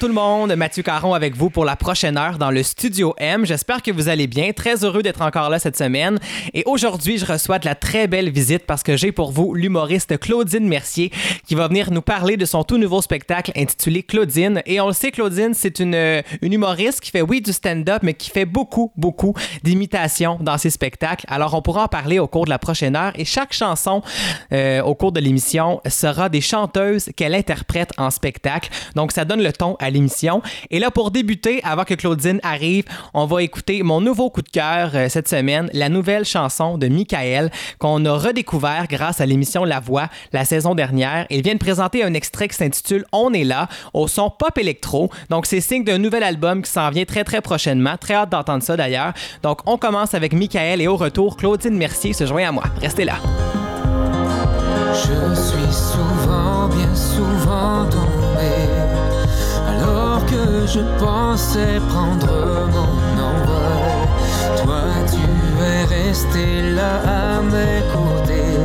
Tout le monde, Mathieu Caron avec vous pour la prochaine heure dans le Studio M. J'espère que vous allez bien, très heureux d'être encore là cette semaine. Et aujourd'hui, je reçois de la très belle visite parce que j'ai pour vous l'humoriste Claudine Mercier qui va venir nous parler de son tout nouveau spectacle intitulé Claudine. Et on le sait, Claudine, c'est une, une humoriste qui fait, oui, du stand-up, mais qui fait beaucoup, beaucoup d'imitations dans ses spectacles. Alors, on pourra en parler au cours de la prochaine heure. Et chaque chanson euh, au cours de l'émission sera des chanteuses qu'elle interprète en spectacle. Donc, ça donne le à l'émission. Et là, pour débuter, avant que Claudine arrive, on va écouter mon nouveau coup de cœur euh, cette semaine, la nouvelle chanson de Michael qu'on a redécouvert grâce à l'émission La Voix la saison dernière. Il vient de présenter un extrait qui s'intitule On est là au son pop électro. Donc, c'est signe d'un nouvel album qui s'en vient très très prochainement. Très hâte d'entendre ça d'ailleurs. Donc, on commence avec Michael et au retour, Claudine Mercier se joint à moi. Restez là. Je suis souvent, bien souvent je pensais prendre mon envol. Toi, tu es resté là à mes côtés,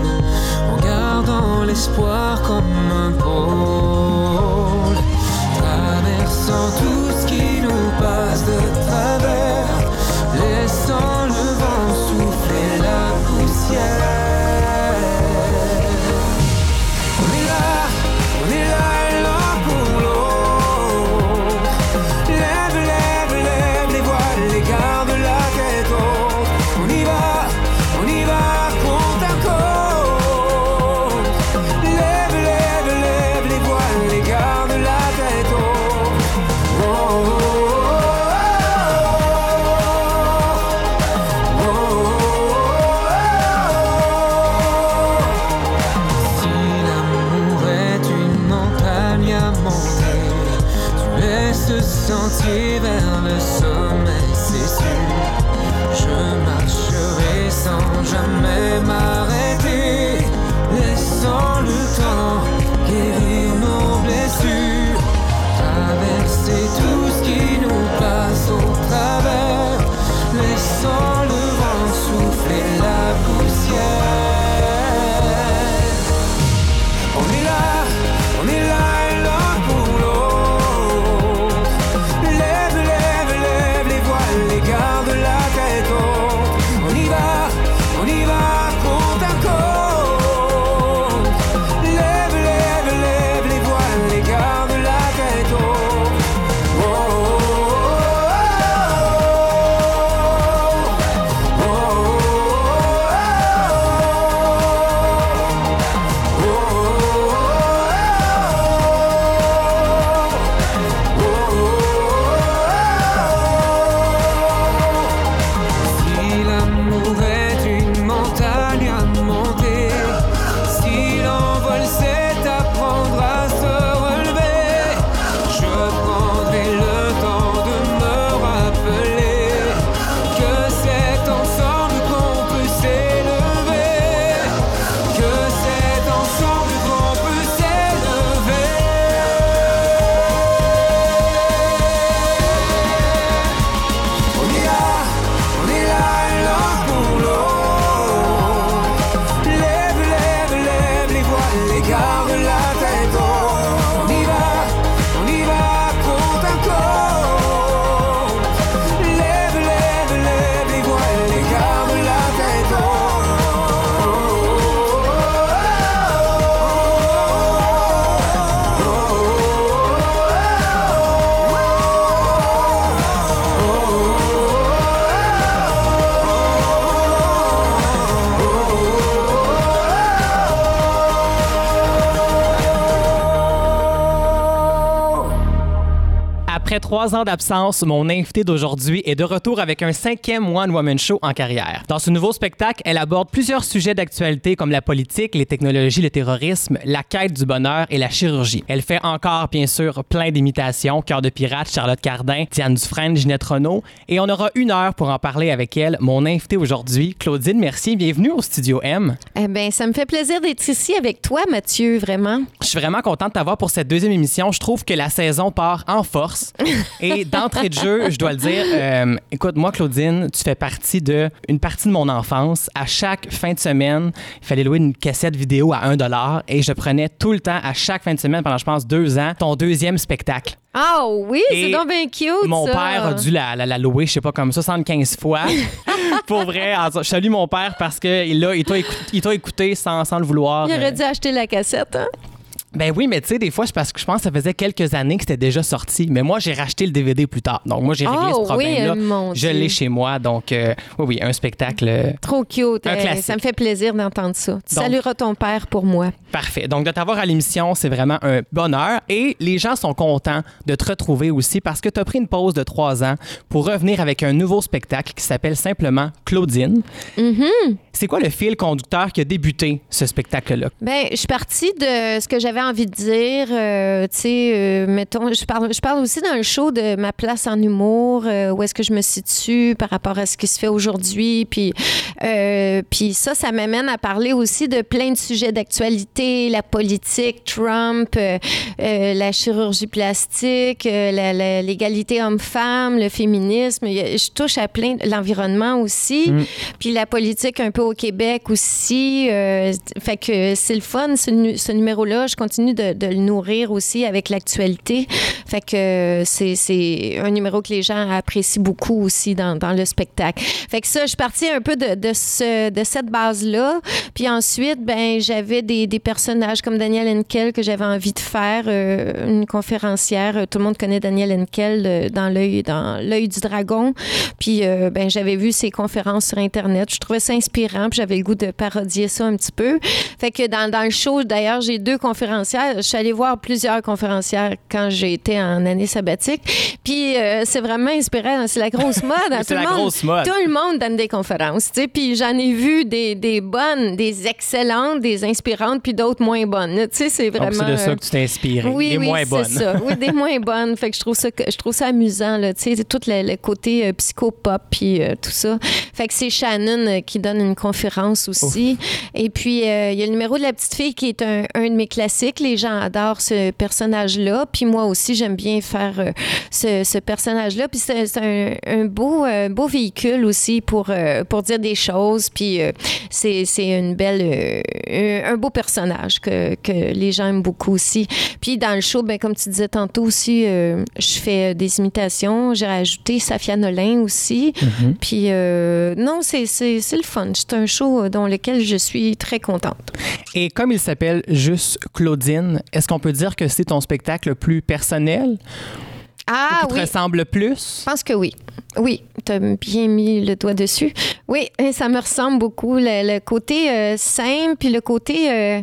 en gardant l'espoir comme un pôle. Trois ans d'absence, mon invité d'aujourd'hui est de retour avec un cinquième One Woman Show en carrière. Dans ce nouveau spectacle, elle aborde plusieurs sujets d'actualité comme la politique, les technologies, le terrorisme, la quête du bonheur et la chirurgie. Elle fait encore, bien sûr, plein d'imitations. Cœur de pirate, Charlotte Cardin, Diane Dufresne, Ginette Renault. Et on aura une heure pour en parler avec elle. Mon invité aujourd'hui, Claudine Mercier. Bienvenue au Studio M. Eh bien, ça me fait plaisir d'être ici avec toi, Mathieu, vraiment. Je suis vraiment contente de t'avoir pour cette deuxième émission. Je trouve que la saison part en force. Et d'entrée de jeu, je dois le dire, euh, écoute, moi, Claudine, tu fais partie de une partie de mon enfance. À chaque fin de semaine, il fallait louer une cassette vidéo à 1 et je prenais tout le temps, à chaque fin de semaine, pendant, je pense, deux ans, ton deuxième spectacle. Ah oui, Et c'est donc bien cute. Mon ça. père a dû la, la, la louer, je sais pas, comme 75 fois. Pour vrai, je salue mon père parce qu'il il t'a écouté, écouté sans, sans le vouloir. Il aurait dû acheter la cassette. Hein? Ben oui, mais tu sais, des fois, c'est parce que je pense que ça faisait quelques années que c'était déjà sorti. Mais moi, j'ai racheté le DVD plus tard. Donc, moi, j'ai réglé Oh, ce problème-là. oui, mon je l'ai chez moi. Donc, euh, oui, oui, un spectacle euh, Trop cute. Un Euh, classique. ça me fait plaisir d'entendre ça. Tu Donc- salueras ton père pour moi. parfait. Donc, de t'avoir à l'émission, c'est vraiment un bonheur. Et les gens sont contents de te retrouver aussi parce que tu as pris une pause de trois ans pour revenir avec un nouveau spectacle qui s'appelle simplement Claudine. Mm-hmm. C'est quoi le fil conducteur qui a débuté ce spectacle-là? Ben, je suis partie de ce que j'avais envie de dire. euh, tu sais, euh, mettons, je parle, je parle aussi dans le show de ma place en humour, euh, où est-ce que je me situe par rapport à ce qui se fait aujourd'hui. Puis, puis ça, ça m'amène à parler aussi de plein de sujets d'actualité, la politique, Trump, la chirurgie plastique, la- la- l'égalité homme-femme, le féminisme. Je touche à plein, l'environnement aussi, puis la politique un peu au Québec aussi. fait que c'est le fun, ce, ce numéro-là. Je continue de, le nourrir aussi avec l'actualité. Fait que c'est- c'est un numéro que les gens apprécient beaucoup aussi dans, dans le spectacle. Fait que ça, je suis partie un peu de, de, ce, de cette base-là. Puis ensuite, ben j'avais des, des personnages comme Daniel Henkel que j'avais envie de faire, euh, une conférencière. Euh, Tout le monde connaît Daniel Henkel euh, dans l'œil dans l'œil du dragon. Puis euh, ben j'avais vu ses conférences sur internet. Je trouvais ça inspirant. Puis j'avais le goût de parodier ça un petit peu. Fait que dans, dans le show, d'ailleurs, j'ai deux Je suis allée voir plusieurs conférencières quand j'ai été en année sabbatique. Puis euh, c'est vraiment inspirant. C'est la grosse mode. hein. Tout le la monde- grosse mode. Tout le monde donne des conférences. Puis j'en ai vu des, des bonnes, des excellentes, des inspirantes, puis d'autres moins bonnes. Tu sais, c'est vraiment. c'est de ça que tu t'es inspiré. oui, oui, moins bonnes. c'est ça. Oui, des moins bonnes. Fait que je trouve ça, je trouve ça amusant, là. Tu sais, tout le, le côté euh, psychopop puis euh, tout ça. Fait que c'est Shannon euh, qui donne une conférence aussi. Et puis, il y a le numéro de la petite fille qui est un, un de mes classiques. Les gens adorent ce personnage-là. Puis moi aussi, j'aime bien faire euh, ce, ce personnage-là. Puis c'est un, un beau, euh, beau véhicule aussi pour, euh, pour dire des choses. Puis c'est c'est une belle, un, beau personnage que, que les gens aiment beaucoup aussi. Puis dans le show, ben, comme tu disais tantôt aussi, je fais des imitations. J'ai rajouté Safia Nolin aussi. Puis euh, non, c'est c'est- c'est le fun. C'est un show dans lequel je suis très contente. Et comme il s'appelle juste Claudine, est-ce qu'on peut dire que c'est ton spectacle le plus personnel? Ah qui te oui. ressemble le plus? Je pense que oui. Oui, tu as bien mis le doigt dessus. Oui, ça me ressemble beaucoup. Le, le côté euh, simple, puis le côté. euh,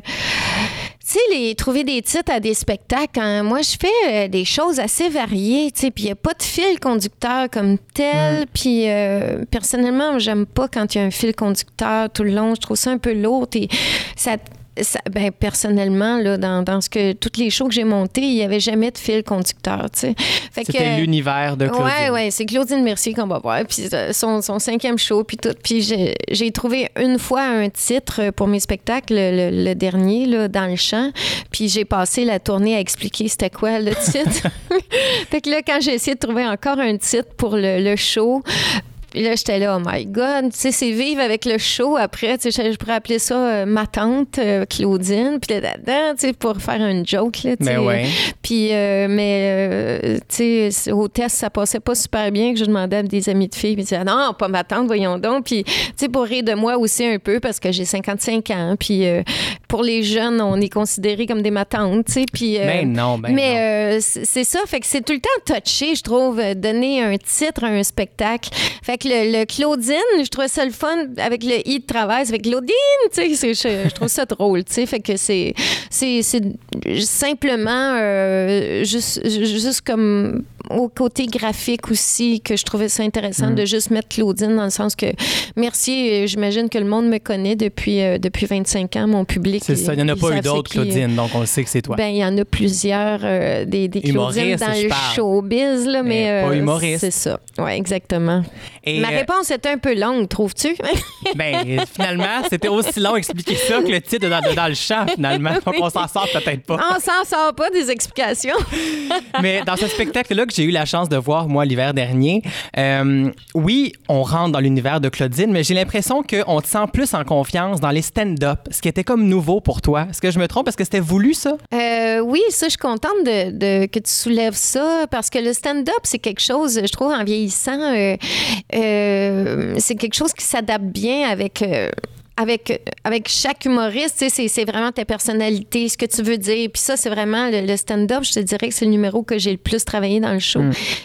tu sais, les, trouver des titres à des spectacles, hein, moi, je fais euh, des choses assez variées, tu sais, puis il n'y a pas de fil conducteur comme tel. Puis, euh, personnellement, j'aime pas quand il y a un fil conducteur tout le long. Je trouve ça un peu lourd et ça. Ça- ben, personnellement, là, dans, dans ce que toutes les shows que j'ai montées, il n'y avait jamais de fil conducteur. tu sais. Fait C'était l'univers de Claudine. Ouais, ouais, c'est Claudine Mercier qu'on va voir. Puis euh, son, son cinquième show, puis tout. Puis j'ai- j'ai trouvé une fois un titre pour mes spectacles, le, le dernier, là, dans le champ. Puis j'ai passé la tournée à expliquer c'était quoi le titre. fait que là, quand j'ai essayé de trouver encore un titre pour le, le show, puis là, j'étais là, oh my God, tu sais, c'est vivre avec le show après. Tu sais, je pourrais appeler ça euh, ma tante, euh, Claudine. Puis là, dedans, tu sais, pour faire un joke, là, tu sais. Mais ouais. Puis, euh, mais, euh, tu sais, au test, ça passait pas super bien que je demandais à des amis de filles. Puis ils disaient, non, pas ma tante, voyons donc. Puis, tu sais, pour rire de moi aussi un peu, parce que j'ai 55 ans. Puis, euh, pour les jeunes, on est considérés comme des matantes, tu sais. Puis, euh, Ben non, ben non. mais euh, c'est ça, fait que c'est tout le temps touché, je trouve, euh, donner un titre à un spectacle. Fait que le, le Claudine, je trouve ça le fun avec le i de travail, avec Claudine, tu sais, je, je trouve ça drôle, tu sais, fait que c'est c'est c'est simplement euh, juste juste comme au côté graphique aussi que je trouvais ça intéressant Mm. de juste mettre Claudine dans le sens que merci, euh, j'imagine que le monde me connaît depuis euh, depuis 25 ans, mon public. C'est ça, il n'y en a pas eu d'autres, Claudine, donc on sait que c'est toi. ben, il y en a plusieurs, euh, des, des Claudines dans le parle. showbiz, là, mais, Mais pas euh, c'est ça. Oui, exactement. Et, Ma euh, réponse était un peu longue, trouves-tu? ben, finalement, c'était aussi long expliquer ça que le titre dans, dans le champ, finalement. Donc, on s'en sort peut-être pas. On s'en sort pas des explications. Mais dans ce spectacle-là que j'ai j'ai eu la chance de voir, moi, l'hiver dernier. Euh, oui, on rentre dans l'univers de Claudine, mais j'ai l'impression qu'on te sent plus en confiance dans les stand-up, ce qui était comme nouveau pour toi. Est-ce que je me trompe? Est-ce que c'était voulu, ça? Euh, oui, ça, je suis contente de, que tu soulèves ça parce que le stand-up, c'est quelque chose, je trouve, en vieillissant, euh, c'est quelque chose qui s'adapte bien avec. Avec, avec chaque humoriste, c'est, c'est vraiment ta personnalité, ce que tu veux dire. Puis ça, c'est vraiment le, le stand-up, je te dirais que c'est le numéro que j'ai le plus travaillé dans le show.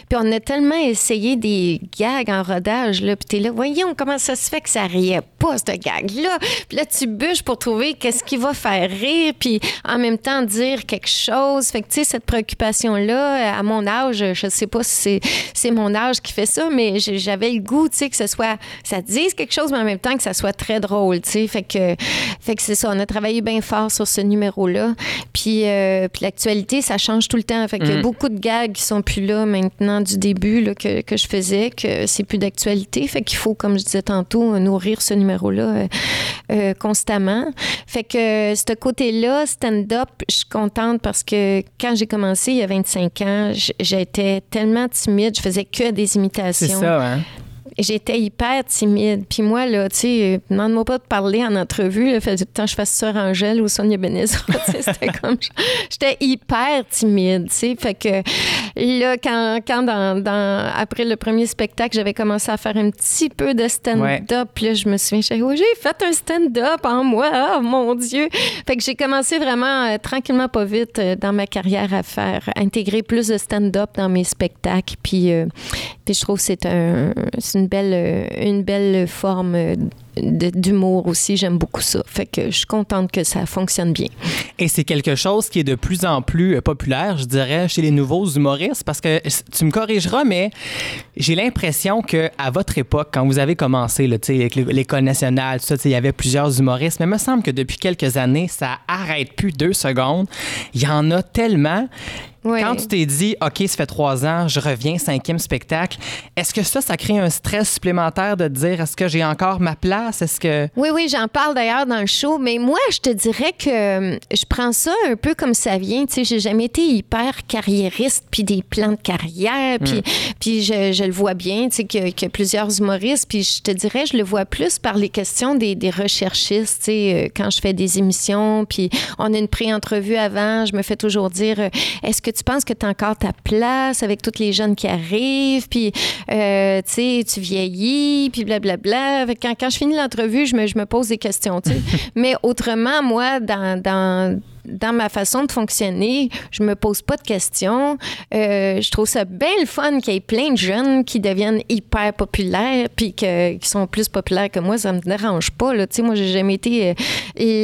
Puis on a tellement essayé des gags en rodage, là. Puis t'es là, voyons comment ça se fait que ça riait pas, ce gag-là. Puis là, tu bûches pour trouver qu'est-ce qui va faire rire, puis en même temps dire quelque chose. Fait que, tu sais, cette préoccupation-là, à mon âge, je sais pas si c'est, c'est mon âge qui fait ça, mais j'avais le goût, tu sais, que ce soit, ça dise quelque chose, mais en même temps que ça soit très drôle, tu sais. Fait que, fait que c'est ça, on a travaillé bien fort sur ce numéro-là. Puis, euh, puis l'actualité, ça change tout le temps. Fait y a beaucoup de gags qui sont plus là maintenant du début là, que, que je faisais, que c'est plus d'actualité. Fait qu'il faut, comme je disais tantôt, nourrir ce numéro-là euh, euh, constamment. Fait que ce côté-là, stand-up, je suis contente parce que quand j'ai commencé il y a 25 ans, j'étais tellement timide, je faisais que des imitations. C'est ça, hein? J'étais hyper timide. Puis moi, là, tu sais, euh, demande-moi pas de parler en entrevue. Là, fait du temps que je fasse Sœur Angèle ou Sonia Benezra. C'était comme... J'étais hyper timide, tu sais. Fait que là, quand, quand dans, dans- après le premier spectacle, j'avais commencé à faire un petit peu de stand-up, là, je me souviens, j'ai oh, j'ai fait un stand-up en moi. Oh, mon Dieu! Fait que j'ai commencé vraiment euh, tranquillement, pas vite, euh, dans ma carrière à faire, à intégrer plus de stand-up dans mes spectacles. Puis, euh, puis je trouve que c'est un, c'est une belle, euh, une belle forme euh, d'humour aussi. J'aime beaucoup ça. Fait que je suis contente que ça fonctionne bien. Et c'est quelque chose qui est de plus en plus euh, populaire, je dirais, chez les nouveaux humoristes, parce que tu me corrigeras, mais j'ai l'impression que à votre époque, quand vous avez commencé, là, tu sais, avec l'é- l'école nationale, tout ça, il y avait plusieurs humoristes, mais il me semble que depuis quelques années, ça arrête plus deux secondes. Il y en a tellement. Quand tu t'es dit, OK, ça fait trois ans, je reviens, cinquième spectacle, est-ce que ça, ça crée un stress supplémentaire de te dire, est-ce que j'ai encore ma place? Est-ce que. Oui, oui, j'en parle d'ailleurs dans le show, mais moi, je te dirais que euh, je prends ça un peu comme ça vient. Tu sais, j'ai jamais été hyper carriériste, puis des plans de carrière, puis, puis je, je le vois bien, tu sais, qu'il y, a- qu'il y a plusieurs humoristes, puis je te dirais, je le vois plus par les questions des, des recherchistes, tu sais, euh, quand je fais des émissions, puis on a une pré-entrevue avant, je me fais toujours dire, euh, est-ce que tu penses que tu as encore ta place avec toutes les jeunes qui arrivent, puis, euh, tu sais, tu vieillis, puis blablabla. Fait que Quand, quand je finis l'entrevue, je me, je me pose des questions, tu sais. Mais autrement, moi, dans, dans, dans ma façon de fonctionner, je me pose pas de questions. Euh, je trouve ça bien le fun qu'il y ait plein de jeunes qui deviennent hyper populaires, puis qui sont plus populaires que moi. Ça me dérange pas, là. Tu sais, moi, j'ai jamais été euh,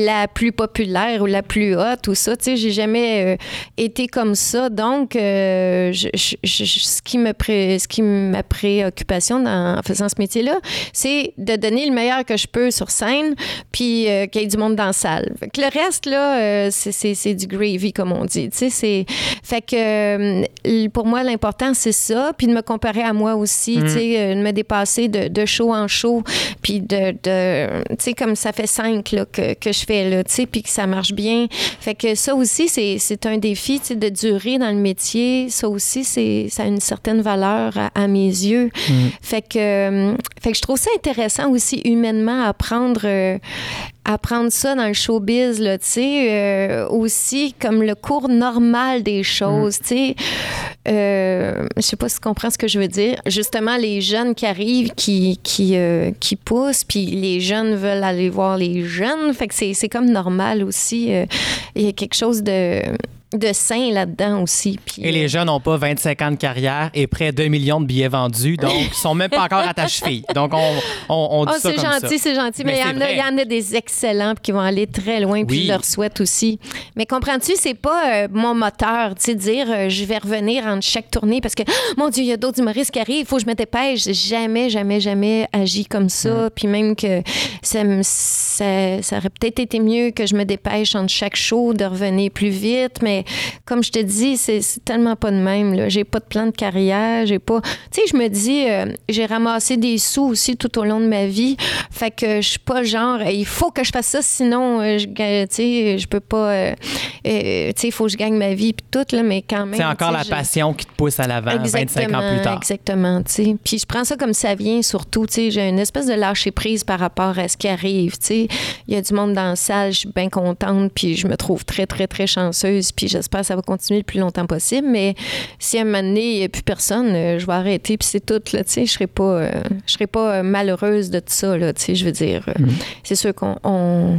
la plus populaire ou la plus haute ou ça. J'ai jamais euh, été comme ça. Donc, ce qui me pré- ma préoccupation dans- en faisant ce métier-là, c'est de donner le meilleur que je peux sur scène, puis qu'il y ait du monde dans la salle. Le reste, là, c'est- c'est c'est du gravy, comme on dit. Tu sais, c'est... Fait que euh, pour moi, l'important, c'est ça, puis de me comparer à moi aussi, tu sais, euh, de me dépasser de, de show en show, puis de... de tu sais, comme ça fait cinq là, que, que je fais, là, tu sais, puis que ça marche bien. Fait que ça aussi, c'est c'est un défi, tu sais, de durer dans le métier. Ça aussi, c'est ça a une certaine valeur à, à mes yeux. Fait que, euh, fait que je trouve ça intéressant aussi humainement à prendre, euh, à prendre ça dans le showbiz, là, tu sais, euh, aussi comme le cours normal des choses, tu sais. Euh, je sais pas si tu comprends ce que je veux dire. Justement, les jeunes qui arrivent, qui, qui, euh, qui poussent, puis les jeunes veulent aller voir les jeunes. Fait que c'est c'est comme normal aussi. euh, Il y a quelque chose de, de sain là-dedans aussi. Puis, Et les jeunes n'ont pas 25 ans de carrière et près de 2 millions de billets vendus, donc ils sont même pas encore à ta cheville. Donc on, on, on dit Oh, ça c'est comme gentil, ça. c'est gentil. Mais Mais il y, y en a des excellents puis qui vont aller très loin, puis Oui. je leur souhaite aussi. Mais comprends-tu, c'est pas euh, mon moteur, tu sais, dire euh, je vais revenir entre chaque tournée parce que, oh, mon Dieu, il y a d'autres humoristes qui arrivent, il faut que je me dépêche. Jamais, jamais, jamais agi comme ça. Puis même que ça, ça, ça aurait peut-être été mieux que je me dépêche entre chaque show de revenir plus vite. Mais comme je te dis, c'est tellement pas de même. là. J'ai pas de plan de carrière, j'ai pas. Tu sais, je me dis, euh, j'ai ramassé des sous aussi tout au long de ma vie. Fait que je suis pas genre, il faut que je fasse ça, sinon, euh, je, tu sais, je peux pas. euh, tu sais, il faut que je gagne ma vie, puis tout, là, mais quand même. C'est encore la je- passion qui te pousse à l'avant 25 ans plus tard. Exactement, tu sais. Puis je prends ça comme ça vient, surtout, tu sais. J'ai une espèce de lâcher prise par rapport à ce qui arrive, tu sais. Il y a du monde dans la salle, je suis bien contente, puis je me trouve très, très, très chanceuse, puis j'espère que ça va continuer le plus longtemps possible. Mais si à un moment donné, il n'y a plus personne, euh, je vais arrêter, puis c'est tout, là. Je serai pas, euh, je serai pas euh, malheureuse de tout ça, là. Je veux dire, euh, c'est sûr qu'on.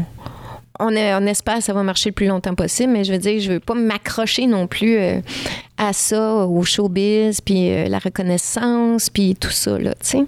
On- espère que ça va marcher le plus longtemps possible, mais je veux dire, je veux pas m'accrocher non plus euh, à ça, au showbiz, puis euh, la reconnaissance, puis tout ça, là, tu sais.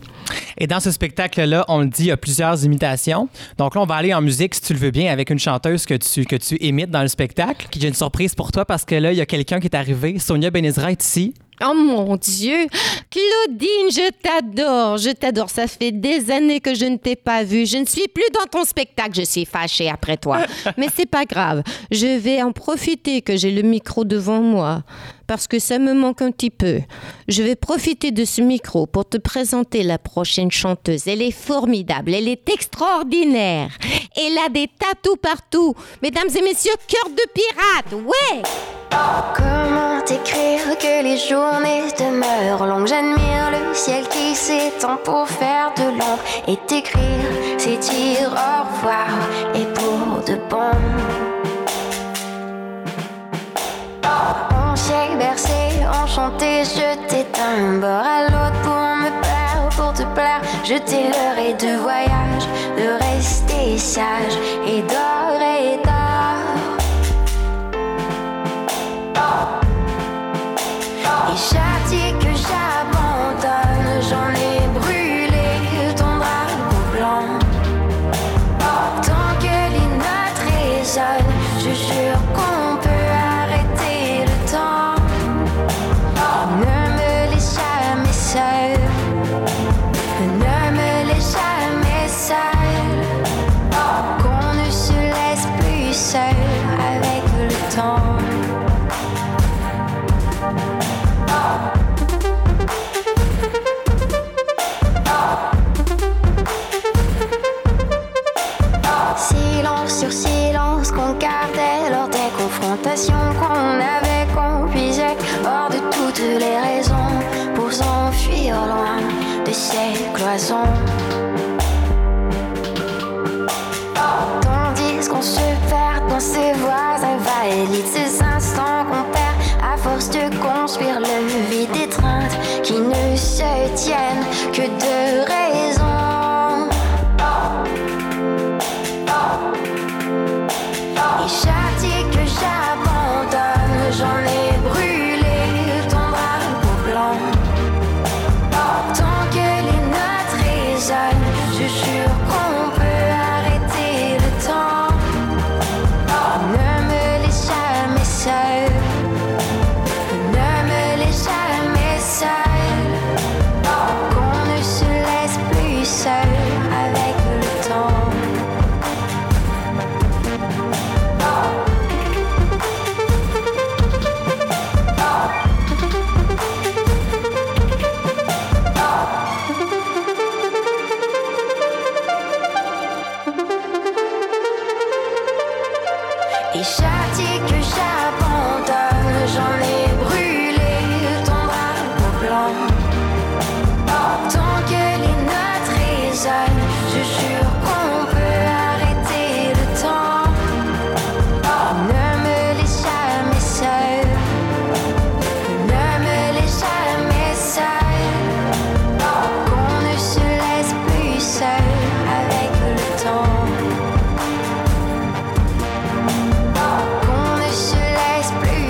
Et dans ce spectacle-là, on le dit, il y a plusieurs imitations. Donc là, on va aller en musique, si tu le veux bien, avec une chanteuse que tu, que tu imites dans le spectacle. Qui j'ai une surprise pour toi parce que là, il y a quelqu'un qui est arrivé. Sonia Benezra est ici. Oh mon Dieu! Claudine, je t'adore, je t'adore. Ça fait des années que je ne t'ai pas vue. Je ne suis plus dans ton spectacle. Je suis fâchée après toi. Mais c'est pas grave. Je vais en profiter que j'ai le micro devant moi. Parce que ça me manque un petit peu. Je vais profiter de ce micro pour te présenter la prochaine chanteuse. Elle est formidable, elle est extraordinaire. Elle a des tatous partout. Mesdames et messieurs, cœur de pirate, ouais! Comment t'écrire que les journées demeurent longues? J'admire le ciel qui s'étend pour faire de l'ombre Et t'écrire, c'est dire au revoir Et pour de bon On s'est bercé, enchanté, je d'un bord à l'autre pour me plaire, pour te plaire. Je t'ai leurré de voyage, de rester sage et et d'or. Sur silence qu'on gardait lors des confrontations qu'on avait, qu'on puisait hors de toutes les raisons pour s'enfuir loin de ces cloisons. Tandis qu'on se perd dans ces voies invalides, ces instants qu'on perd à force de construire le vide étreinte qui ne se tiennent que de raisons.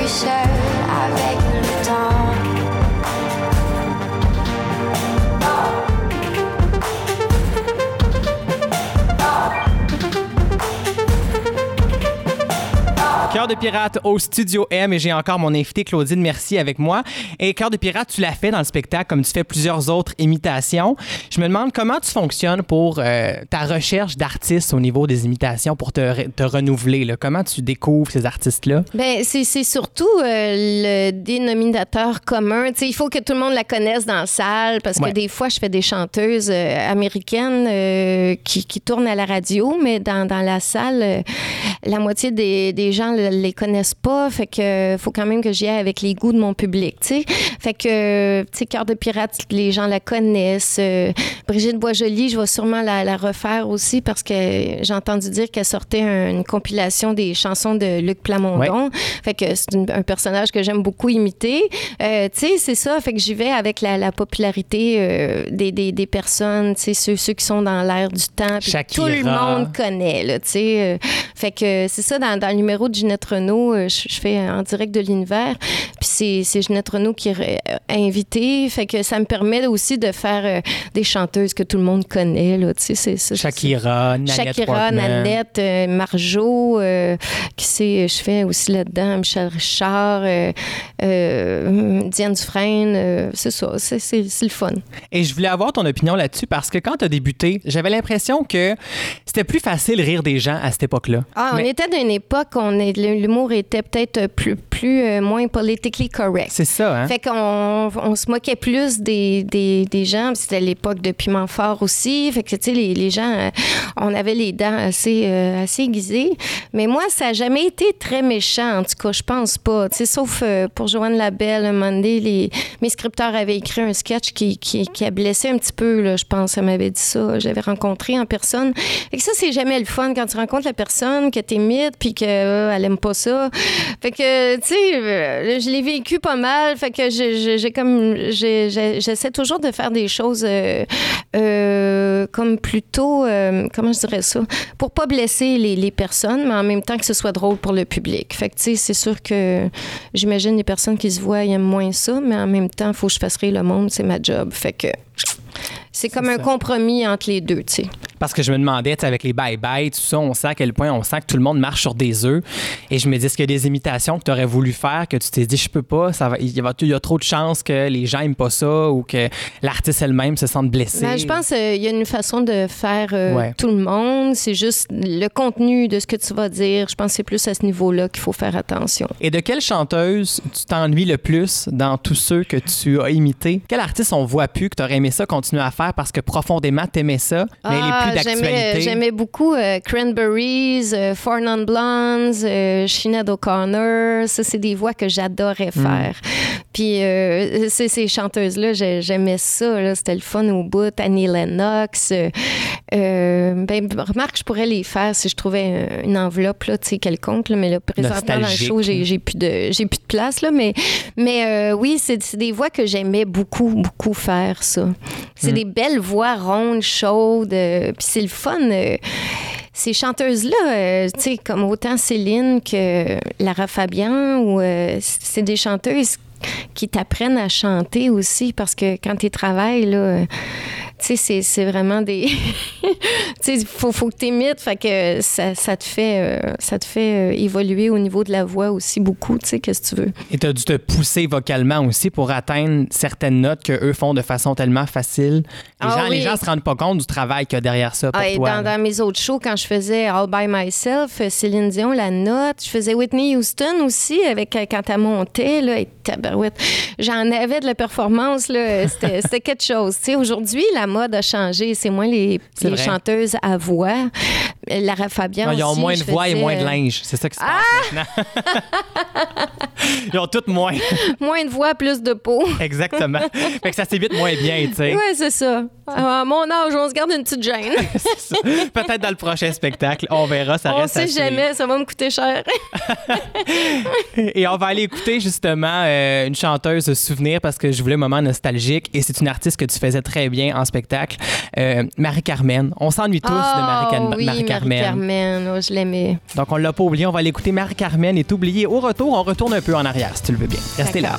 Laisse plus seul Cœur de pirate au Studio M et j'ai encore mon invité Claudine Mercier avec moi. Et Cœur de pirate, tu l'as fait dans le spectacle comme tu fais plusieurs autres imitations. Je me demande comment tu fonctionnes pour euh, ta recherche d'artistes au niveau des imitations pour te, re- te renouveler. là. Comment tu découvres ces artistes-là? Ben, c'est surtout euh, le dénominateur commun. Tu sais, il faut que tout le monde la connaisse dans la salle parce Ouais. que des fois, je fais des chanteuses euh, américaines qui, qui tournent à la radio, mais dans, dans la salle, la moitié des, des gens les connaissent pas, fait que faut quand même que j'y aille avec les goûts de mon public, tu sais. Fait que, tu sais, Cœur de pirate, les gens la connaissent. Euh, Brigitte Boisjoli, je vais sûrement la, la refaire aussi parce que j'ai entendu dire qu'elle sortait un- une compilation des chansons de Luc Plamondon. Fait que c'est un personnage que j'aime beaucoup imiter. Euh, tu sais, c'est ça. Fait que j'y vais avec la, la popularité euh, des, des, des personnes, tu sais, ceux, ceux qui sont dans l'air du temps. Tout le monde connaît, tu sais. euh, fait que c'est ça, dans, dans le numéro de Ginette Renault, euh, je, je fais en direct de l'univers. Puis c'est, c'est Ginette Renault qui est invitée. Fait que ça me permet aussi de faire euh, des chanteuses que tout le monde connaît, là, tu sais. c'est- Shakira, Nanette Shakira. Nanette, euh, Marjo, euh, qui c'est, je fais aussi là-dedans, Michel Richard, euh, euh, Diane Dufresne, c'est ça, c'est, le fun. Et je voulais avoir ton opinion là-dessus parce que quand tu as débuté, j'avais l'impression que c'était plus facile rire des gens à cette époque-là. Ah, Mais on était dans une époque où on est- l'humour était peut-être plus, plus euh, moins politically correct. C'est ça, hein? Fait qu'on on se moquait plus des, des, des gens. C'était l'époque de Piment Fort aussi. Fait que, tu sais, les, les gens, euh, on avait les dents assez, euh, assez aiguisées. Mais moi, ça n'a jamais été très méchant. En tout cas, je pense pas. Tu sais, sauf euh, pour Joanne Labelle, un moment donné, les, mes scripteurs avaient écrit un sketch qui, qui, qui a blessé un petit peu, là, je pense. Elle m'avait dit ça. J'avais rencontré en personne. Fait que ça, c'est jamais le fun quand tu rencontres la personne, que t'imites, puis qu'elle aime pas ça. Fait que, tu sais, euh, je l'ai vécu pas mal. Fait que j'ai- comme. J'essaie toujours de faire des choses euh, euh, comme plutôt. euh, comment je dirais ça? Pour pas blesser les, les personnes, mais en même temps que ce soit drôle pour le public. Fait que, tu sais, c'est sûr que j'imagine les personnes qui se voient aiment moins ça, mais en même temps, il faut que je fasse rire le monde, c'est ma job. Fait que. C'est comme un ça. compromis entre les deux, tu sais. Parce que je me demandais, avec les bye-bye, tout ça, on sait à quel point on sent que tout le monde marche sur des œufs. Et je me dis, est-ce qu'il y a des imitations que tu aurais voulu faire, que tu t'es dit, je peux pas, ça va, il, y a, trop de chances que les gens aiment pas ça ou que l'artiste elle-même se sente blessée? Ben, je pense qu'il y a une façon de faire euh, Ouais. tout le monde. C'est juste le contenu de ce que tu vas dire. Je pense que c'est plus à ce niveau-là qu'il faut faire attention. Et de quelle chanteuse tu t'ennuies le plus dans tous ceux que tu as imités? Quel artiste on voit plus que tu aurais aimé ça continuer à faire parce que profondément t'aimais ça, mais Ah, plus j'aimais, beaucoup euh, Cranberries, euh, Four Non Blondes, euh, Sinead O'Connor. Ça, c'est des voix que j'adorais Hmm. faire. Puis euh, ces chanteuses-là, j'ai- j'aimais ça. C'était le fun au bout. Annie Lennox. Euh, ben, remarque, je pourrais les faire si je trouvais euh, une enveloppe là, tu sais, quelconque. là, mais là, présentement, dans le show, j'ai, j'ai plus de j'ai plus de place. Là, mais mais euh, oui, c'est, c'est des voix que j'aimais beaucoup, beaucoup faire, ça. C'est des belles voix rondes, chaudes. euh, Puis c'est le fun. ces chanteuses-là, tu sais, comme autant Céline que Lara Fabian, ou c'est des chanteuses qui t'apprennent à chanter aussi parce que quand tu travailles, là, euh, tu sais, c'est- vraiment des. tu sais, il faut, faut que tu imites, fait que ça, ça te fait, euh, ça te fait euh, évoluer au niveau de la voix aussi beaucoup, tu sais, qu'est-ce que tu veux. Et tu as dû te pousser vocalement aussi pour atteindre certaines notes que eux font de façon tellement facile. Les, Ah gens, les oui. gens se rendent pas compte du travail qu'il y a derrière ça pour Ah, et toi. dans, mes autres shows, quand je faisais All by Myself, Céline Dion, la note, je faisais Whitney Houston aussi, avec quand elle montait, là, tabarouette. J'en avais de la performance, là, c'était quelque chose. Aujourd'hui, la mode a changé. C'est moins les, chanteuses à voix. Lara Fabian Non, ils ont aussi, moins de voix et moins de linge. C'est ça qui se passe maintenant. ils ont toutes moins. Moins de voix, plus de peau. Exactement. fait que ça s'évite moins bien, tu sais. Oui, c'est ça. À mon âge, on se garde une petite gêne. Peut-être dans le prochain spectacle. On verra, ça on reste sait jamais, ça va me coûter cher. Et on va aller écouter justement euh, une chanteuse souvenir parce que je voulais un moment nostalgique et c'est une artiste que tu faisais très bien en spectacle, euh, Marie-Carmen. On s'ennuie tous de Ah, oui, Marie-Carmen. Marie-Carmen, oh, je l'aimais. Donc on l'a pas oublié, on va l'écouter Marie-Carmen est oubliée. Au retour, on retourne un peu en arrière si tu le veux bien. Restez là.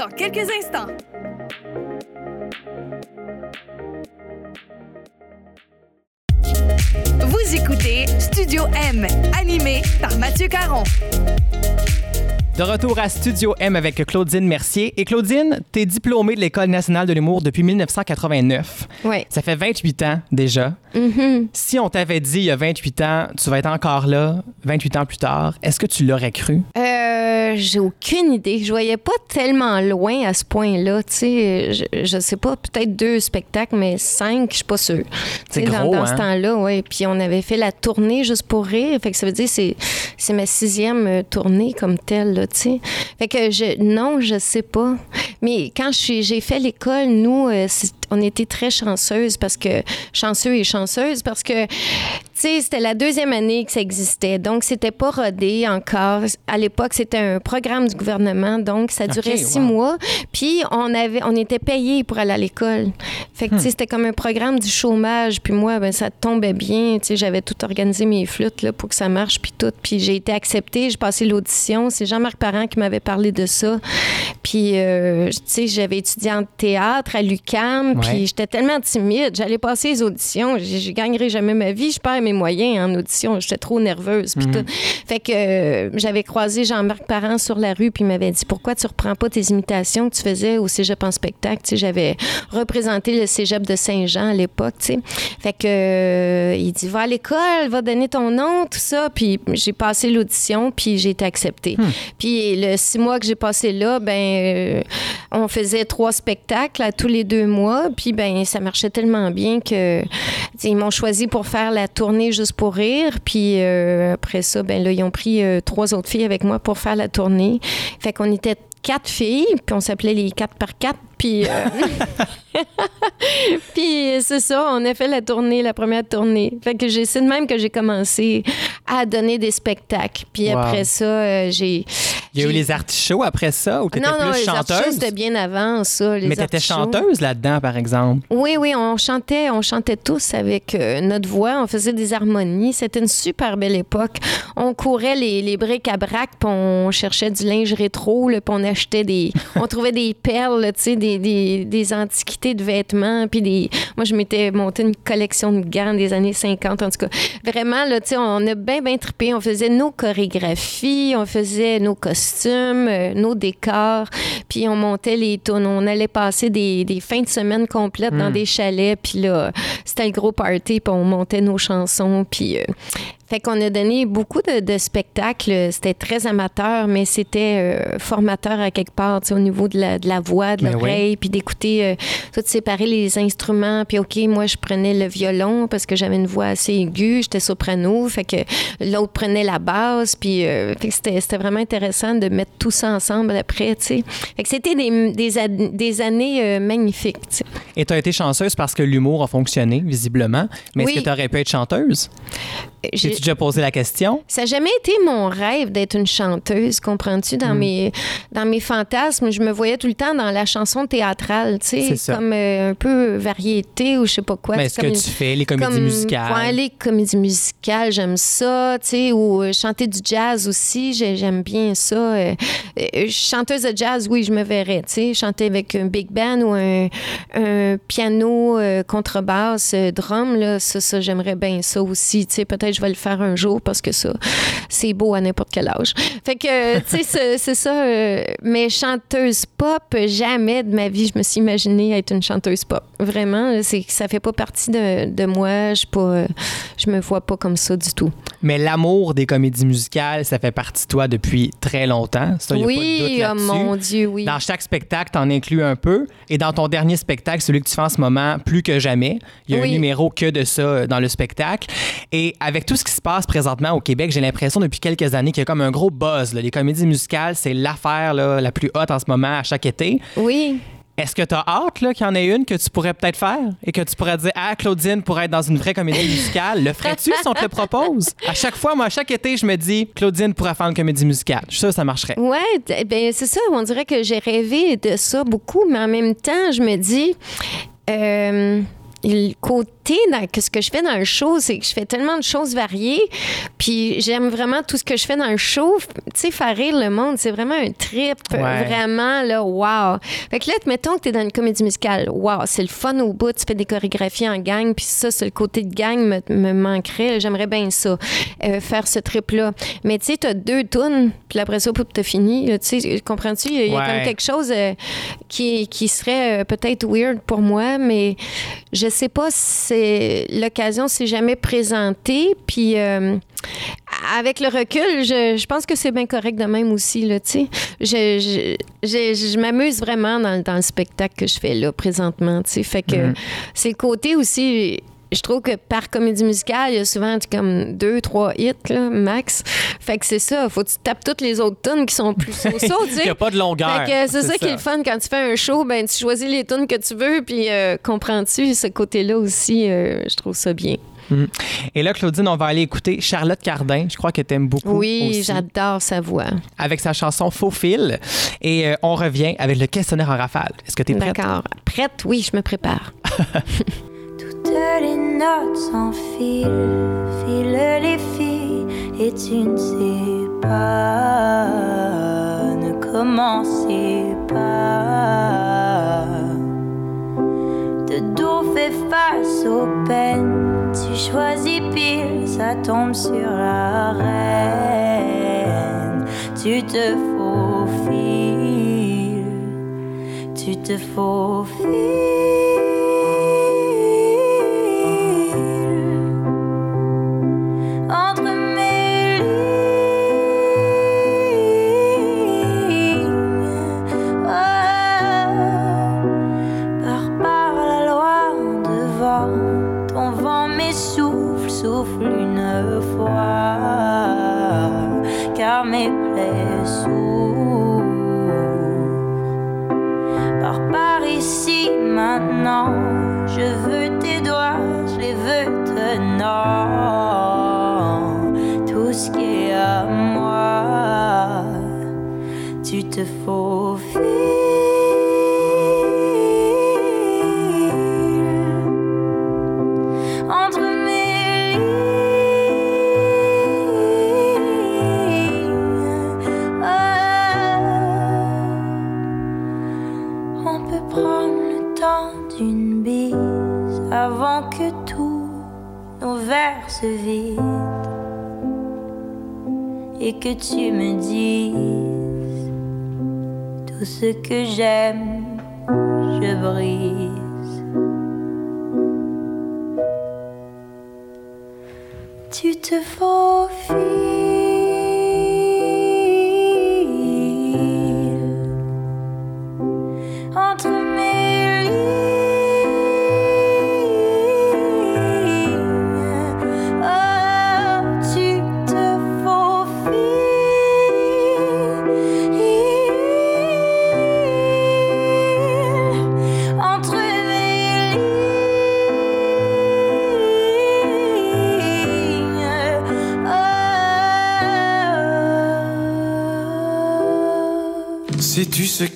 Dans quelques instants. Vous écoutez Studio M, animé par Mathieu Caron. De retour à Studio M avec Claudine Mercier. Et Claudine, t'es diplômée de l'École nationale de l'humour depuis 1989. Oui. Ça fait 28 ans déjà. Mm-hmm. Si on t'avait dit il y a 28 ans, tu vas être encore là, 28 ans plus tard, est-ce que tu l'aurais cru? Euh, j'ai aucune idée. Je voyais pas tellement loin à ce point-là. Tu sais, je, je sais pas, peut-être deux spectacles, mais cinq, je suis pas sûre. C'est Tu sais, gros, dans, dans hein? ce temps-là, oui. Puis on avait fait la tournée juste pour rire. Fait que ça veut dire que c'est c'est ma sixième euh, tournée comme telle, là, tu sais. Fait que je, non, je sais pas. Mais quand j'ai fait l'école, nous, euh, on était très chanceuses parce que chanceux et chanceuse parce que tu sais, c'était la deuxième année que ça existait. Donc, c'était pas rodé encore. À l'époque, c'était un programme du gouvernement. Donc, ça durait six wow. mois. Puis, on avait, on était payé pour aller à l'école. Fait que, tu Hmm. sais, c'était comme un programme du chômage. Puis moi, ben, ça tombait bien. Tu sais, j'avais tout organisé mes flûtes, là, pour que ça marche, puis tout. Puis j'ai été acceptée. J'ai passé l'audition. C'est Jean-Marc Parent qui m'avait parlé de ça. Puis, euh, tu sais, j'avais étudié en théâtre à l'UQAM. Ouais. Puis j'étais tellement timide. J'allais passer les auditions. Je, gagnerais jamais ma vie. Je perds mes moyens en audition. J'étais trop nerveuse. puis tout. Fait que euh, j'avais croisé Jean-Marc Parent sur la rue, puis il m'avait dit Pourquoi tu reprends pas tes imitations que tu faisais au cégep en spectacle? Tu sais, J'avais représenté le cégep de Saint-Jean à l'époque. tu sais. Fait que euh, il dit Va à l'école, va donner ton nom, tout ça. Puis j'ai passé l'audition, puis j'ai été acceptée. Puis le six mois que j'ai passé là, ben euh, on faisait trois spectacles à tous les deux mois. Puis ben ça marchait tellement bien que ils m'ont choisi pour faire la tournée juste pour rire. Puis euh, après ça, ben là ils ont pris euh, trois autres filles avec moi pour faire la tournée. Fait qu'on était quatre filles, puis on s'appelait les quatre par quatre. Puis, euh, puis c'est ça, on a fait la tournée, la première tournée. Fait que j'ai- c'est de même que j'ai commencé à donner des spectacles. Puis Wow. après ça, euh, j'ai. Il y a eu les artichauts après ça, ou t'étais Non, non, plus les chanteuse? c'était bien avant ça. Les Mais t'étais chanteuse là-dedans, par exemple. Oui, oui, on chantait, on chantait tous avec euh, notre voix, on faisait des harmonies. C'était une super belle époque. On courait les, les briques à brac, puis on cherchait du linge rétro, puis on achetait des, on trouvait des perles, tu sais, des, des, des antiquités de vêtements, puis des. Moi, je m'étais monté une collection de gants des années 50, en tout cas. Vraiment, là, tu sais, on a bien, bien trippé. On faisait nos chorégraphies, on faisait nos costumes, euh, nos décors, puis on montait les tunes. On allait passer des, des fins de semaine complètes dans des chalets, puis là, c'était le gros party, puis on montait nos chansons, puis... euh, fait qu'on a donné beaucoup de, de spectacles. C'était très amateur, mais c'était euh, formateur à quelque part, tu sais, au niveau de la, de la voix, de l'oreille, puis d'écouter, euh, tout séparer les instruments. Puis OK, moi, je prenais le violon parce que j'avais une voix assez aiguë, j'étais soprano, fait que l'autre prenait la basse, puis euh, fait que c'était c'était vraiment intéressant de mettre tout ça ensemble après, tu sais. Fait que c'était des, des, des années euh, magnifiques, tu sais. Et t'as été chanceuse parce que l'humour a fonctionné, visiblement. Mais est-ce Oui. que t'aurais pu être chanteuse? T'es-tu déjà posé la question? Ça n'a jamais été mon rêve d'être une chanteuse, comprends-tu? Dans, mes, dans mes fantasmes, je me voyais tout le temps dans la chanson théâtrale, tu sais, comme euh, un peu variété ou je sais pas quoi. Mais est-ce que tu fais les comédies comme- musicales? Ouais, les comédies musicales, j'aime ça, tu sais, ou euh, chanter du jazz aussi, j'ai- j'aime bien ça. Euh, chanteuse de jazz, oui, je me verrais, tu sais, chanter avec un big band ou un, un piano, contrebasse, drum, là, ça, ça j'aimerais bien ça aussi, tu sais, peut-être je vais le faire un jour parce que ça, c'est beau à n'importe quel âge. Fait que, euh, tu sais, c'est- ça, euh, mais chanteuse pop, jamais de ma vie, je me suis imaginée être une chanteuse pop. Vraiment, c'est ça fait pas partie de, de moi, je pas, euh, je me vois pas comme ça du tout. Mais l'amour des comédies musicales, ça fait partie de toi depuis très longtemps. Ça, y a pas de doute oui, oh mon Dieu, oui. Dans chaque spectacle, t'en inclus un peu. Et dans ton dernier spectacle, celui que tu fais en ce moment, plus que jamais, il y a un Oui. numéro que de ça euh, dans le spectacle. Et avec tout ce qui se passe présentement au Québec, j'ai l'impression depuis quelques années qu'il y a comme un gros buzz. là. Les comédies musicales, c'est l'affaire la plus haute en ce moment à chaque été. Oui. Est-ce que tu as hâte qu'il y en ait une que tu pourrais peut-être faire et que tu pourrais dire Ah, Claudine pourrait être dans une vraie comédie musicale? Le ferais-tu si on te le propose? À chaque fois, moi, à chaque été, je me dis Claudine pourrait faire une comédie musicale. Je suis sûr que ça marcherait. Ouais, t- ben c'est ça. On dirait que j'ai rêvé de ça beaucoup, mais en même temps, je me dis. euh, le côté dans que ce que je fais dans le show, c'est que je fais tellement de choses variées, puis j'aime vraiment tout ce que je fais dans le show. Tu sais, faire rire le monde, c'est vraiment un trip, Ouais. vraiment là, wow. Fait que là, mettons que t'es dans une comédie musicale, wow, c'est le fun au bout. Tu fais des chorégraphies en gang, puis ça, c'est le côté de gang me, me manquerait. J'aimerais bien ça, euh, faire ce trip-là. Mais tu sais, t'as deux tunes, puis après ça, pour t'as fini. là, Tu sais, comprends-tu? Il y a, il y a Ouais. comme quelque chose euh, qui, qui serait euh, peut-être weird pour moi, mais je sais pas si c'est- l'occasion s'est jamais présentée. Puis euh, avec le recul, je, je pense que c'est bien correct de même aussi, là. Je, je, je- je m'amuse vraiment dans, dans le spectacle que je fais là, présentement. Fait que c'est le côté aussi... Je trouve que par comédie musicale, il y a souvent comme deux, trois hits, là, max. Fait que c'est ça. Faut que tu tapes toutes les autres tunes qui sont plus so tu Il n'y a pas de longueur. Fait que c'est ça, qui est le fun quand tu fais un show, ben tu choisis les tunes que tu veux, puis euh, comprends-tu ce côté-là aussi, euh, je trouve ça bien. Et là, Claudine, on va aller écouter Charlotte Cardin. Je crois que tu aimes beaucoup. Oui, j'adore sa voix. Avec sa chanson Faux fil. Et euh, on revient avec le questionnaire en rafale. Est-ce que tu es prête? D'accord. Prête? Oui, je me prépare. Les notes s'enfilent, filent les filles, et tu ne sais pas, ne commencez pas. De dos fait face aux peines, Tu choisis pile, ça tombe sur la reine. Tu te faufiles, tu te faufiles. Entre mes on peut prendre le temps d'une bise avant que tous nos verres se vident. Et que tu me tout ce que j'aime, je brise.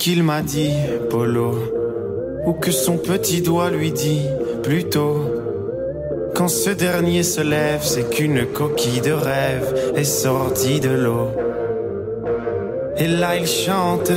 Qu'il m'a dit, Polo Ou que son petit doigt lui dit, plutôt Quand ce dernier se lève, c'est qu'une coquille de rêve est sortie de l'eau. Et là il chante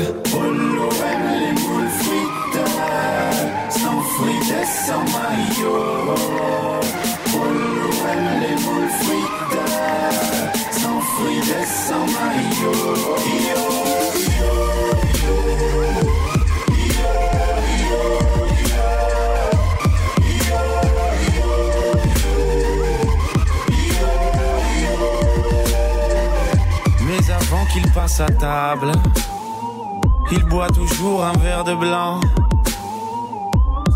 table, il boit toujours un verre de blanc.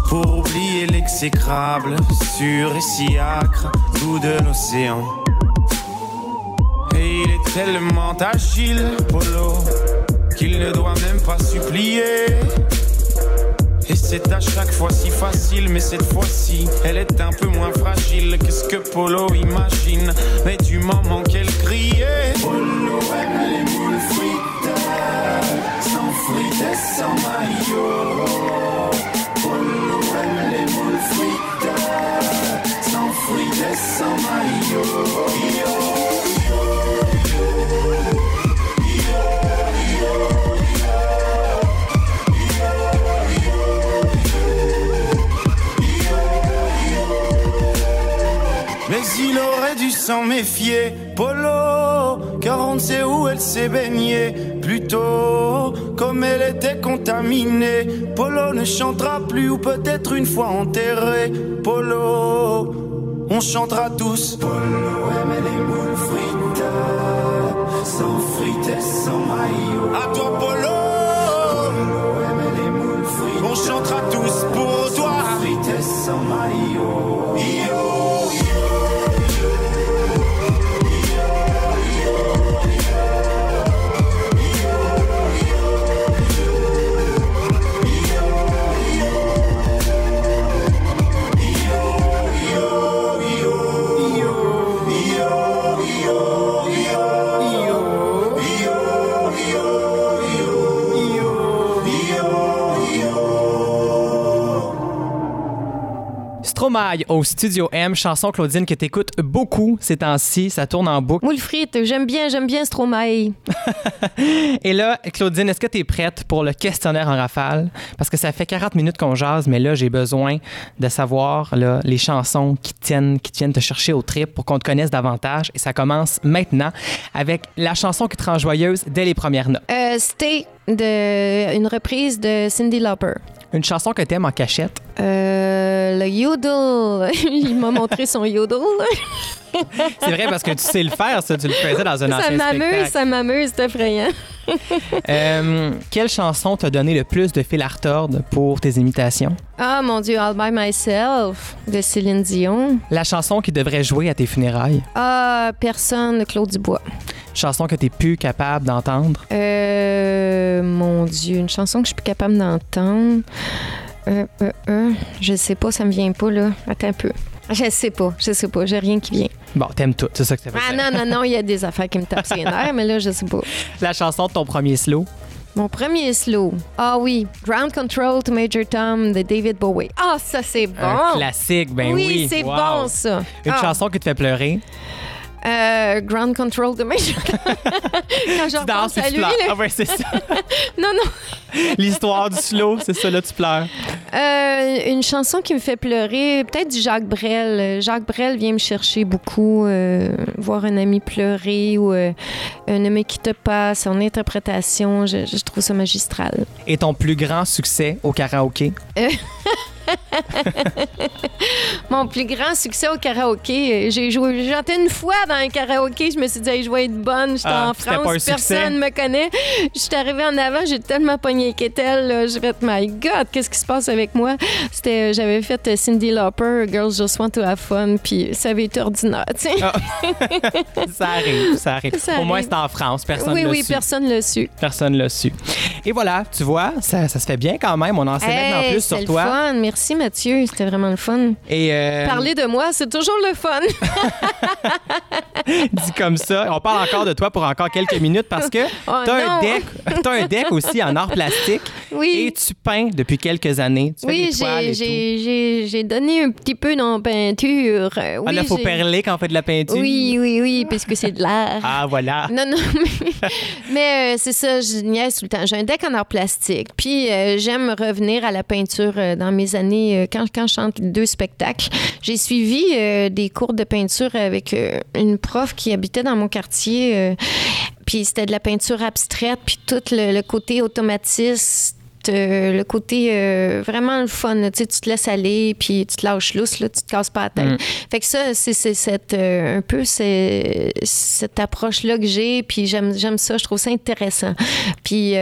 Pour oublier l'exécrable, sûr et si âcre, goût de l'océan. Et il est tellement agile, Polo, qu'il ne doit même pas supplier. Et c'est à chaque fois si facile, mais cette fois-ci, elle est un peu moins fragile que ce que Polo imagine? Mais du moment qu'elle criait, Les moules frites, sans frites sans maillot. Aime les moules frites, sans frites sans maillot. Mais il aurait dû s'en méfier, Polo, car on ne sait où elle s'est baignée. Plutôt, comme elle était contaminée, Polo ne chantera plus ou peut-être une fois enterré. Polo, on chantera tous. Polo aime les moules frites, sans frites et sans maillot. À toi, Polo, Polo aime les moules frites, on chantera tous pour toi. Frites et sans maillot. Stromae au Studio M, chanson Claudine que t'écoutes beaucoup ces temps-ci, ça tourne en boucle. Moule frite, j'aime bien, j'aime bien Stromae. Et là, Claudine, est-ce que tu es prête pour le questionnaire en rafale? Parce que ça fait 40 minutes qu'on jase, mais là, j'ai besoin de savoir là, les chansons qui tiennent, qui tiennent te chercher au trip pour qu'on te connaisse davantage. Et ça commence maintenant avec la chanson qui te rend joyeuse dès les premières notes. Euh, Stay, de, une reprise de Cindy Lauper. Une chanson que t'aimes en cachette? Euh, le yodel. Il m'a montré son yodel. C'est vrai parce que tu sais le faire, ça. Tu le faisais dans un ça ancien m'amuse, spectacle. ça m'amuse, c'est effrayant. Euh, quelle chanson t'a donné le plus de fil à retordre pour tes imitations? Ah mon Dieu, All by Myself de Céline Dion. La chanson qui devrait jouer à tes funérailles? Ah, personne de Claude Dubois. Chanson que t'es plus capable d'entendre? Euh, mon Dieu, une chanson que je suis plus capable d'entendre. Euh, euh, euh, je sais pas, ça me vient pas là. Attends un peu. Je sais pas, je sais pas, j'ai rien qui vient. Bon, t'aimes tout, c'est ça que ça veut Ah non, non, non, il y a des affaires qui me tapent sur les nerfs, mais là, je sais pas. La chanson de ton premier slow? Mon premier slow. Ah oui, Ground Control to Major Tom de David Bowie. Ah, ça c'est bon. Un classique, ben oui. oui, c'est Wow. bon ça. Une Ah, chanson qui te fait pleurer? Euh, Ground Control to Major. Quand je Tu danses repense à tu lui. Ah ouais, c'est ça. Non, non. L'histoire du slow, c'est ça, là, tu pleures. Euh, une chanson qui me fait pleurer, peut-être du Jacques Brel. Jacques Brel vient me chercher beaucoup, euh, voir un ami pleurer ou euh, un ami qui te passe, son interprétation, je, je trouve ça magistral. Et ton plus grand succès au karaoké? Mon plus grand succès au karaoké, j'ai joué, j'ai chanté une fois dans un karaoké, je me suis dit, hey, je vais être bonne, j'étais Ah, en c'était France, personne me connaît. Je suis arrivée en avant, j'ai tellement pogné là, j'ai fait, my God, qu'est-ce qui se passe avec moi? C'était, j'avais fait euh, Cindy Lauper, Girls Just Want to Have Fun, puis ça avait été ordinaire. Ah, Ça arrive, ça arrive. Ça Au moins, c'est en France, personne oui, oui, su. personne l'a su. Personne l'a su. Et voilà, tu vois, ça, ça se fait bien quand même. On en sait maintenant Hey, plus c'était sur le toi. fun. Merci Mathieu, c'était vraiment le fun. Et euh, Parler de moi, c'est toujours le fun. dit comme ça, on parle encore de toi pour encore quelques minutes parce que Oh t'as un non. deck, t'as un deck aussi en art plastique Oui. et tu peins depuis quelques années. Tu Oui, j'ai- donné un petit peu dans la peinture. Euh, Ah, Oui, là, faut j'ai- perler quand on fait de la peinture. Oui, oui, oui, puisque c'est de l'art. Ah, voilà. Non, non, mais, mais, euh, c'est ça, je niaise tout le temps. J'ai un deck en art plastique. Puis euh, j'aime revenir à la peinture dans mes années, euh, quand, quand je chante deux spectacles. J'ai suivi euh, des cours de peinture avec euh, une prof qui habitait dans mon quartier. puis c'était de la peinture abstraite, puis tout le, le côté automatiste. Euh, le côté euh, vraiment le fun, là. tu te laisses aller, puis tu te lâches lousse, là, tu te casses pas la tête. Mm. Fait que ça, c'est c'est cette, euh, un peu cette approche-là que j'ai, puis j'aime j'aime ça, je trouve ça intéressant. Puis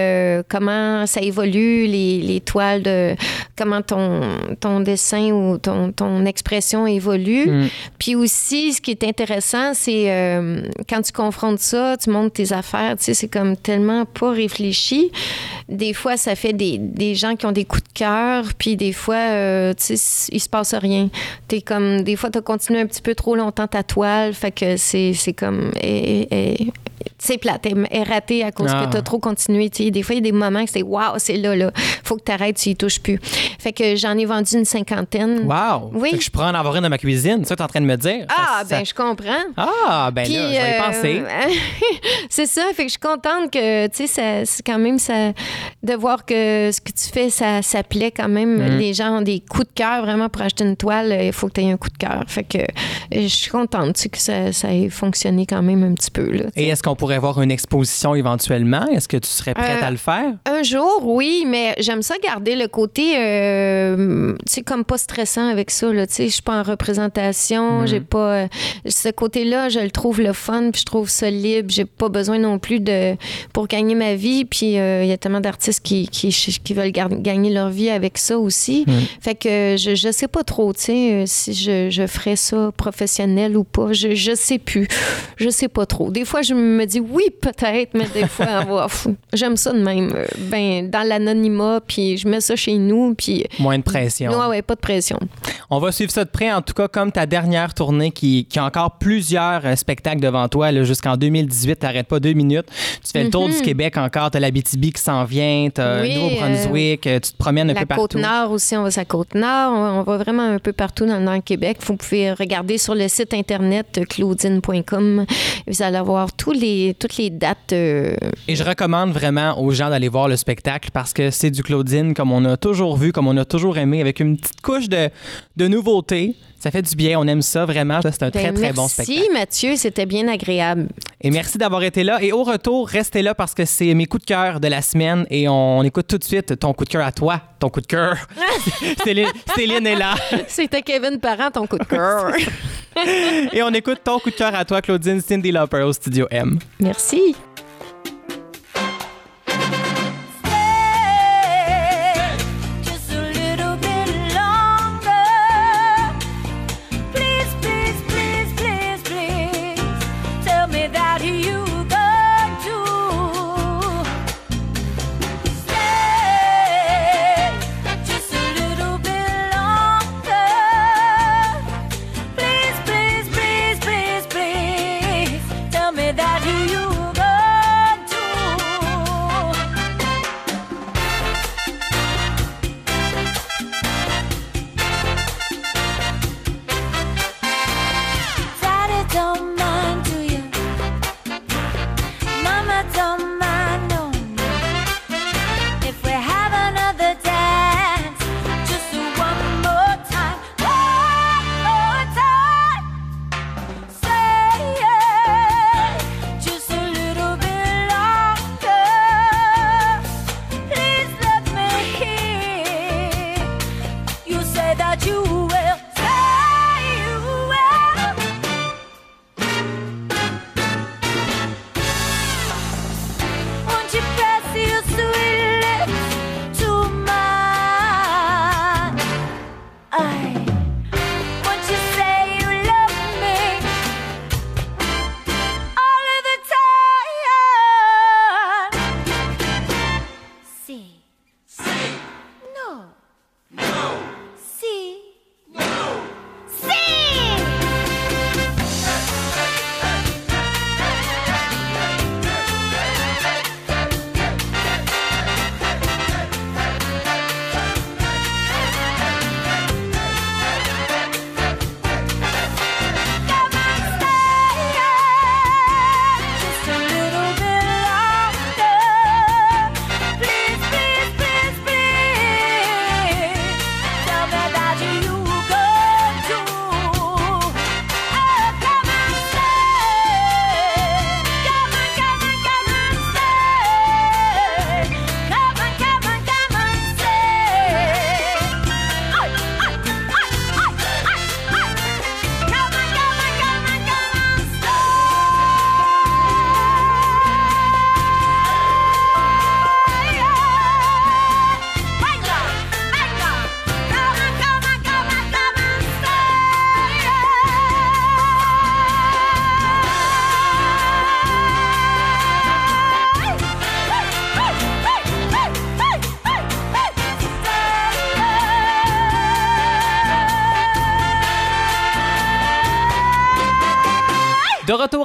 comment ça évolue, les, les toiles, de comment ton, ton dessin ou ton, ton expression évolue. Mm. Puis aussi, ce qui est intéressant, c'est quand tu confrontes ça, tu montes tes affaires, tu sais, c'est comme tellement pas réfléchi. Des fois, ça fait des, des gens qui ont des coups de cœur, puis des fois, euh, tu sais, il se passe rien. T'es comme, des fois, t'as continué un petit peu trop longtemps ta toile, fait que c'est comme, et- et- c'est plate, est ratée à cause Ah. que t'as trop continué. tu sais. Des fois, il y a des moments que c'est waouh, c'est là, là. Faut que t'arrêtes, tu y touches plus. Fait que j'en ai vendu une cinquantaine. Wow! Oui. Fait que je pourrais en avoir une dans ma cuisine, ça que t'es en train de me dire? Ah, Ça- ça- ben, je comprends. Ah, ben Puis, là, je vais y euh, c'est ça, fait que je suis contente que, tu sais, c'est quand même ça, de voir que ce que tu fais, ça, ça plaît quand même. Mm. Les gens ont des coups de cœur vraiment pour acheter une toile, il faut que tu aies un coup de cœur. Fait que euh, je suis contente, tu sais, que ça, ça ait fonctionné quand même un petit peu, là. tu. Et est-ce qu'on pourrait voir une exposition éventuellement? Est-ce que tu serais prête Euh, à le faire? Un jour, oui, mais j'aime ça garder le côté, euh, tu sais, comme pas stressant avec ça. Là, tu sais, je suis pas en représentation, Mhm. j'ai pas euh, ce côté-là, je le trouve le fun, puis je trouve ça libre. J'ai pas besoin non plus de pour gagner ma vie. Puis euh, il y a tellement d'artistes qui, qui, qui veulent gagner leur vie avec ça aussi. Mhm. Fait que je, je sais pas trop, tu sais, si je, je ferais ça professionnel ou pas. Je, je sais plus. Je sais pas trop. Des fois, je me dis dit oui, peut-être, mais des fois, j'aime ça de même. euh, Ben, dans l'anonymat, puis je mets ça chez nous, puis. Moins de pression. Ouais, ouais, pas de pression. On va suivre ça de près, en tout cas, comme ta dernière tournée qui, qui a encore plusieurs euh, spectacles devant toi. Jusqu'en 2018, t'arrêtes pas deux minutes. Tu fais le tour du Québec encore. T'as l'Abitibi qui s'en vient. T'as Mhm. Oui, Nouveau-Brunswick. euh, tu te promènes un La peu partout. Côte-Nord aussi, on va sur la Côte-Nord. On va vraiment un peu partout dans, le Québec. Vous pouvez regarder sur le site internet claudine.com. Vous allez avoir tous les, toutes les dates. euh, Et je recommande vraiment aux gens d'aller voir le spectacle parce que c'est du Claudine comme on a toujours vu, comme on a toujours aimé, avec une petite couche de, de nouveauté. Ça fait du bien, on aime ça vraiment. C'est un très, ben, très bon merci, spectacle. Mathieu. C'était bien agréable. Et merci d'avoir été là. Et au retour, restez là parce que c'est mes coups de cœur de la semaine et on écoute tout de suite ton coup de cœur à toi. Ton coup de cœur. Céline, Céline est là. C'était Kevin Parent, ton coup de cœur. Et on écoute ton coup de cœur à toi, Claudine Cindy Lauper au Studio M. merci.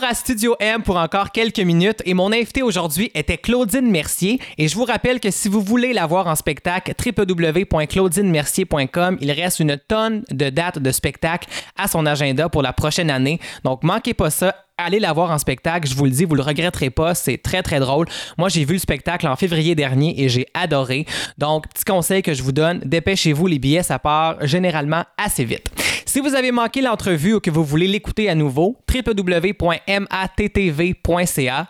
À Studio M pour encore quelques minutes et mon invité aujourd'hui était Claudine Mercier et je vous rappelle que si vous voulez la voir en spectacle, www.claudinemercier.com, il reste une tonne de dates de spectacles à son agenda pour la prochaine année. Donc manquez pas ça. Allez la voir en spectacle, je vous le dis, vous le regretterez pas, c'est très très drôle. Moi, j'ai vu le spectacle en février dernier et j'ai adoré. Donc, petit conseil que je vous donne, dépêchez-vous, les billets, ça part généralement assez vite. Si vous avez manqué l'entrevue ou que vous voulez l'écouter à nouveau, www.mattv.ca,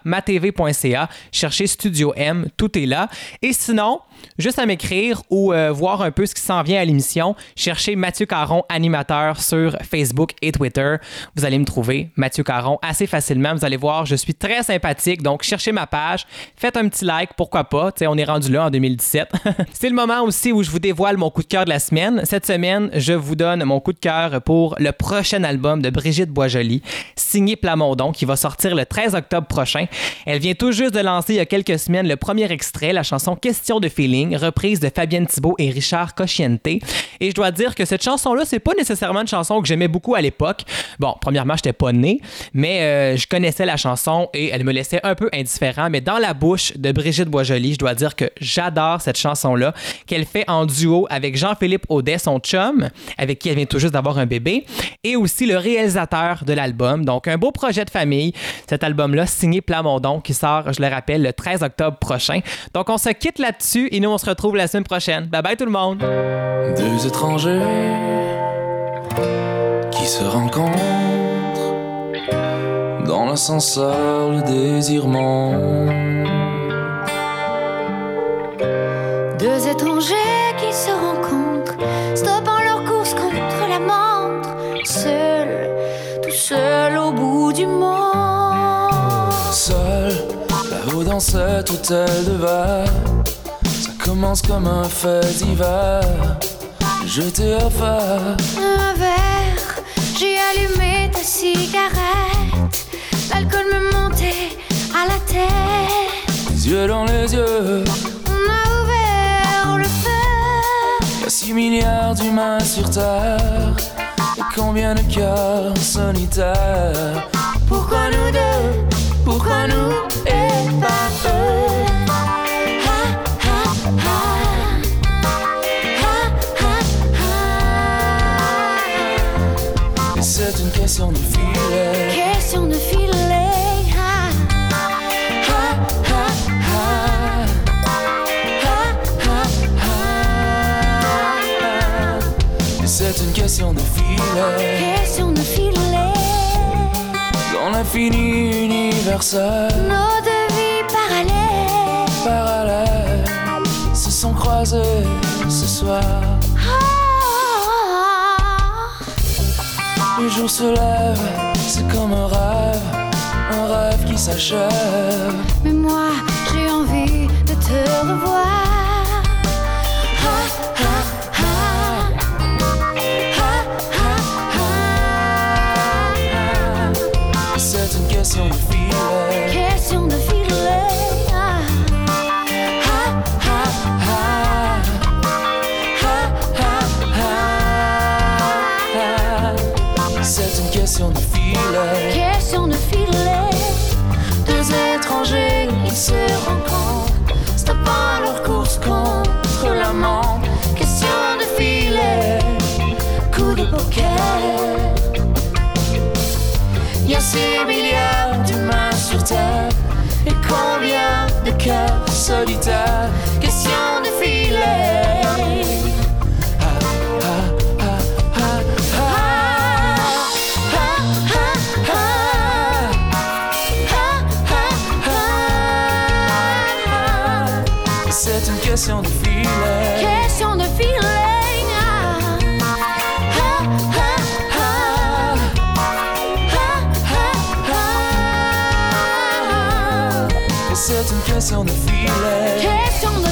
matv.ca, cherchez Studio M, tout est là. Et sinon, juste à m'écrire ou euh, voir un peu ce qui s'en vient à l'émission, cherchez Mathieu Caron, animateur sur Facebook et Twitter. Vous allez me trouver, Mathieu Caron, assez facilement. Vous allez voir, je suis très sympathique, donc cherchez ma page, faites un petit like, pourquoi pas. On est rendu là en 2017. C'est le moment aussi où je vous dévoile mon coup de cœur de la semaine. Cette semaine, je vous donne mon coup de cœur pour le prochain album de Brigitte Boisjoli, signé Plamondon, qui va sortir le 13 octobre prochain. Elle vient tout juste de lancer il y a quelques semaines le premier extrait, la chanson Question de feeling, reprise de Fabienne Thibault et Richard Cocciente. Et je dois dire que cette chanson-là, c'est pas nécessairement une chanson que j'aimais beaucoup à l'époque. Bon, premièrement, j'étais pas né, mais euh, je connaissais la chanson et elle me laissait un peu indifférent. Mais dans la bouche de Brigitte Boisjoli, je dois dire que j'adore cette chanson-là, qu'elle fait en duo avec Jean-Philippe Audet, son chum, avec qui elle vient tout juste d'avoir un bébé, et aussi le réalisateur de l'album. Donc, un beau projet de famille. Cet album-là, signé Plamondon, qui sort, je le rappelle, le 13 octobre prochain. Donc, on se quitte là-dessus et nous, on se retrouve la semaine prochaine. Bye bye tout le monde! Deux étrangers qui se rencontrent dans l'ascenseur, le désir monte. Deux étrangers qui se rencontrent, stoppant leur course contre la montre, seul, tout seul au bout du monde. Seul, là-haut dans cet hôtel de verre, commence comme un fait divers. Je t'ai offert Un verre, j'ai allumé ta cigarette, l'alcool me montait à la tête. les yeux dans les yeux. On a ouvert le feu. Y'a six milliards d'humains sur Terre. Et combien de cœurs solitaires filet. Question de filet. Dans l'infini universel, Nos deux vies parallèles. parallèles se sont croisés ce soir. Ah, Le jour se lève, c'est comme un rêve, un rêve qui s'achève. Mais moi, j'ai envie de te revoir. C'est une question solitaires Question de filet. C'est une question de filet. C'est une question de filet.